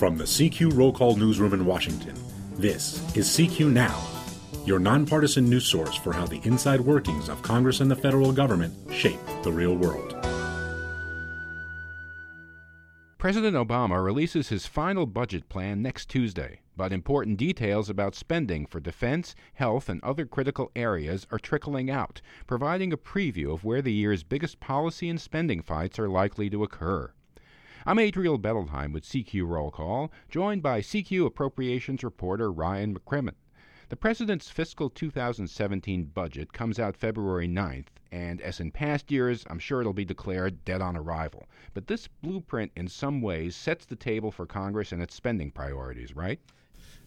From the CQ Roll Call Newsroom in Washington, this is CQ Now, your nonpartisan news source for how the inside workings of Congress and the federal government shape the real world. President Obama releases his final budget plan next Tuesday, but important details about spending for defense, health, and other critical areas are trickling out, providing a preview of where the year's biggest policy and spending fights are likely to occur. I'm Adriel Bettelheim with CQ Roll Call, joined by CQ Appropriations reporter Ryan McCrimmon. The President's fiscal 2017 budget comes out February 9th, and as in past years, I'm sure it'll be declared dead on arrival. But this blueprint, in some ways, sets the table for Congress and its spending priorities, right?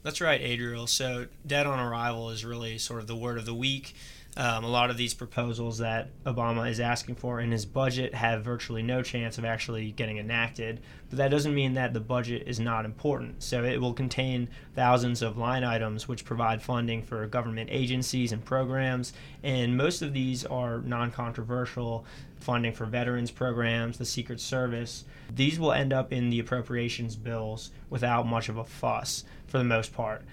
That's right, Adriel. So, dead on arrival is really sort of the word of the week. Um, a lot of these proposals that Obama is asking for in his budget have virtually no chance of actually getting enacted. But that doesn't mean that the budget is not important. So it will contain thousands of line items which provide funding for government agencies and programs. And most of these are non controversial funding for veterans programs, the Secret Service. These will end up in the appropriations bills without much of a fuss for the most part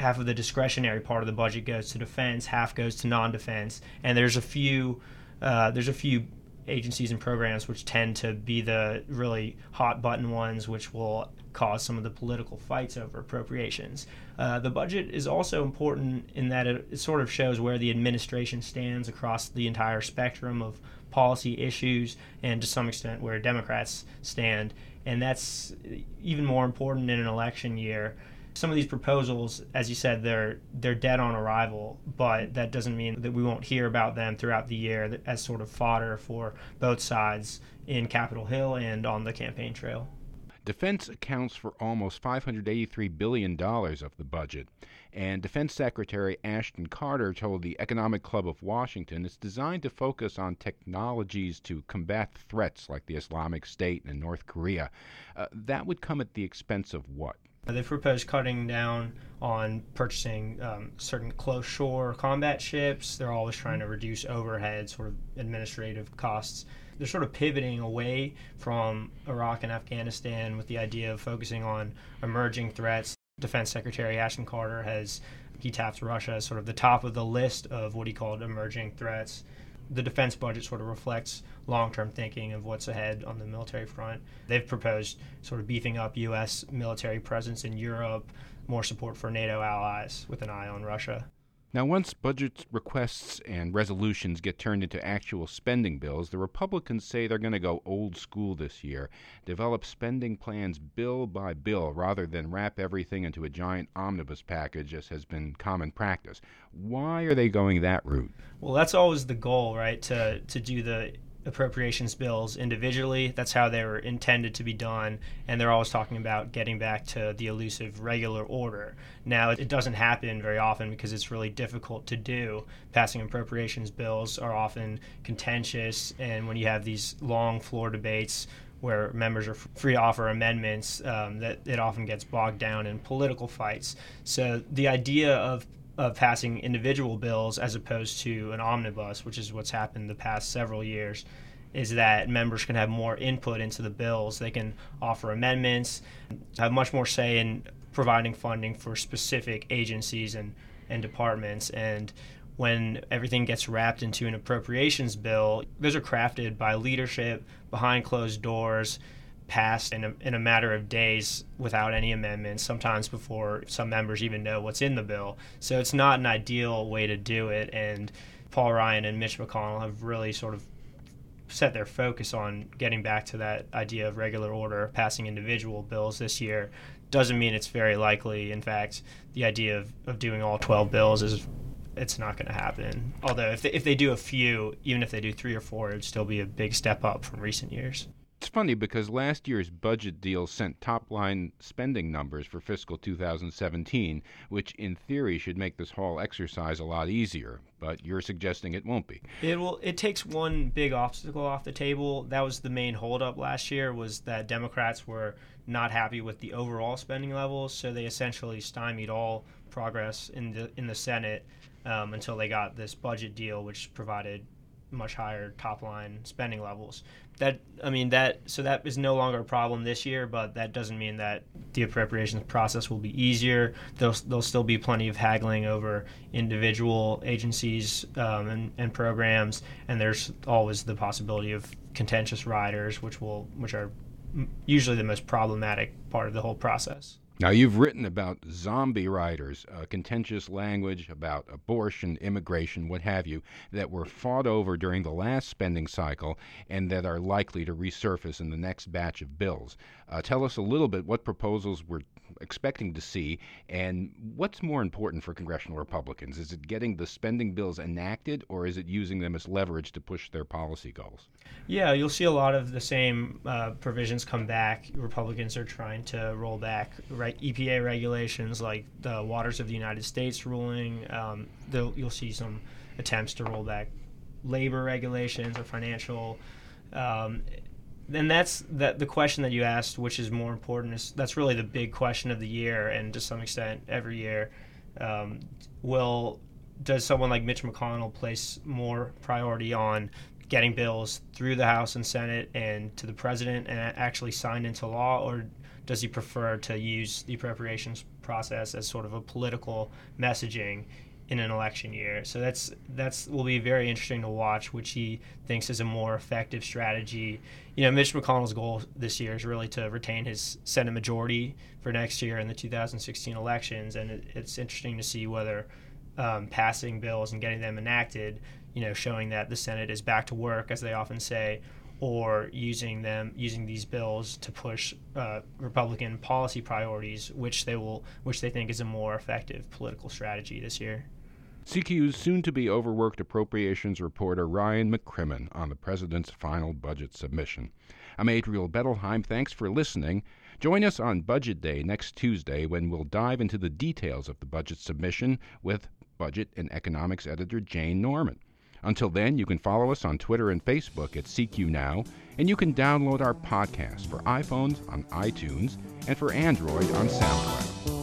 half of the discretionary part of the budget goes to defense, half goes to non-defense, and there's a few uh, there's a few agencies and programs which tend to be the really hot button ones, which will cause some of the political fights over appropriations. Uh, the budget is also important in that it, it sort of shows where the administration stands across the entire spectrum of policy issues and to some extent where Democrats stand. And that's even more important in an election year some of these proposals, as you said, they're they're dead on arrival, but that doesn't mean that we won't hear about them throughout the year as sort of fodder for both sides in Capitol Hill and on the campaign trail. Defense accounts for almost $583 billion of the budget, and Defense Secretary Ashton Carter told the Economic Club of Washington it's designed to focus on technologies to combat threats like the Islamic State and North Korea. Uh, that would come at the expense of what? They've proposed cutting down on purchasing um, certain close shore combat ships. They're always trying to reduce overhead, sort of administrative costs. They're sort of pivoting away from Iraq and Afghanistan with the idea of focusing on emerging threats. Defense Secretary Ashton Carter has he tapped Russia as sort of the top of the list of what he called emerging threats the defense budget sort of reflects long-term thinking of what's ahead on the military front. They've proposed sort of beefing up U.S. military presence in Europe, more support for NATO allies with an eye on Russia. Now, once budget requests and resolutions get turned into actual spending bills, the Republicans say they're going to go old school this year, develop spending plans bill by bill rather than wrap everything into a giant omnibus package as has been common practice. Why are they going that route? Well, that's always the goal, right? To to do the appropriations bills individually. That's how they were intended to be done. And they're always talking about getting back to the elusive regular order. Now, it doesn't happen very often because it's really difficult to do. Passing appropriations bills are often contentious. And when you have these long floor debates, where members are free to offer amendments, um, that it often gets bogged down in political fights. So the idea of of passing individual bills as opposed to an omnibus, which is what's happened the past several years, is that members can have more input into the bills. They can offer amendments, have much more say in providing funding for specific agencies and, and departments. And when everything gets wrapped into an appropriations bill, those are crafted by leadership behind closed doors passed in a, in a matter of days without any amendments, sometimes before some members even know what's in the bill. So it's not an ideal way to do it. And Paul Ryan and Mitch McConnell have really sort of set their focus on getting back to that idea of regular order, passing individual bills this year. Doesn't mean it's very likely. In fact, the idea of, of doing all 12 bills is it's not going to happen. Although if they, if they do a few, even if they do three or four, it would still be a big step up from recent years. Funny because last year's budget deal sent top line spending numbers for fiscal 2017, which in theory should make this whole exercise a lot easier, but you're suggesting it won't be. It will it takes one big obstacle off the table. That was the main holdup last year was that Democrats were not happy with the overall spending levels, so they essentially stymied all progress in the in the Senate um, until they got this budget deal which provided much higher top line spending levels. That I mean that so that is no longer a problem this year, but that doesn't mean that the appropriations process will be easier. There'll there'll still be plenty of haggling over individual agencies um, and, and programs, and there's always the possibility of contentious riders, which will which are usually the most problematic part of the whole process. Now, you've written about zombie riders, uh, contentious language about abortion, immigration, what have you, that were fought over during the last spending cycle and that are likely to resurface in the next batch of bills. Uh, tell us a little bit what proposals we're expecting to see and what's more important for congressional Republicans. Is it getting the spending bills enacted or is it using them as leverage to push their policy goals? Yeah, you'll see a lot of the same uh, provisions come back. Republicans are trying to roll back EPA regulations like the Waters of the United States ruling. Um, you'll see some attempts to roll back labor regulations or financial. Um, and that's that the question that you asked, which is more important, is that's really the big question of the year, and to some extent every year. Um, will does someone like Mitch McConnell place more priority on getting bills through the House and Senate and to the president and actually signed into law, or does he prefer to use the appropriations process as sort of a political messaging in an election year? So that's that's will be very interesting to watch, which he thinks is a more effective strategy. You know, Mitch McConnell's goal this year is really to retain his Senate majority for next year in the 2016 elections, and it, it's interesting to see whether um, passing bills and getting them enacted you know, showing that the Senate is back to work, as they often say, or using them using these bills to push uh, Republican policy priorities, which they will, which they think is a more effective political strategy this year. CQ's soon to be overworked appropriations reporter Ryan McCrimmon on the president's final budget submission. I'm Adriel Bettelheim. Thanks for listening. Join us on Budget Day next Tuesday when we'll dive into the details of the budget submission with budget and economics editor Jane Norman. Until then, you can follow us on Twitter and Facebook at CQ Now, and you can download our podcast for iPhones on iTunes and for Android on SoundCloud.